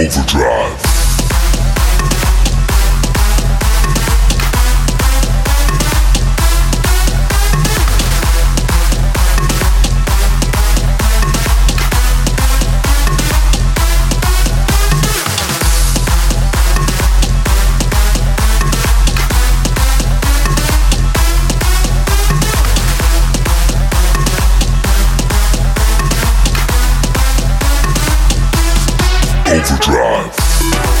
Overdrive. Overdrive. Overdrive.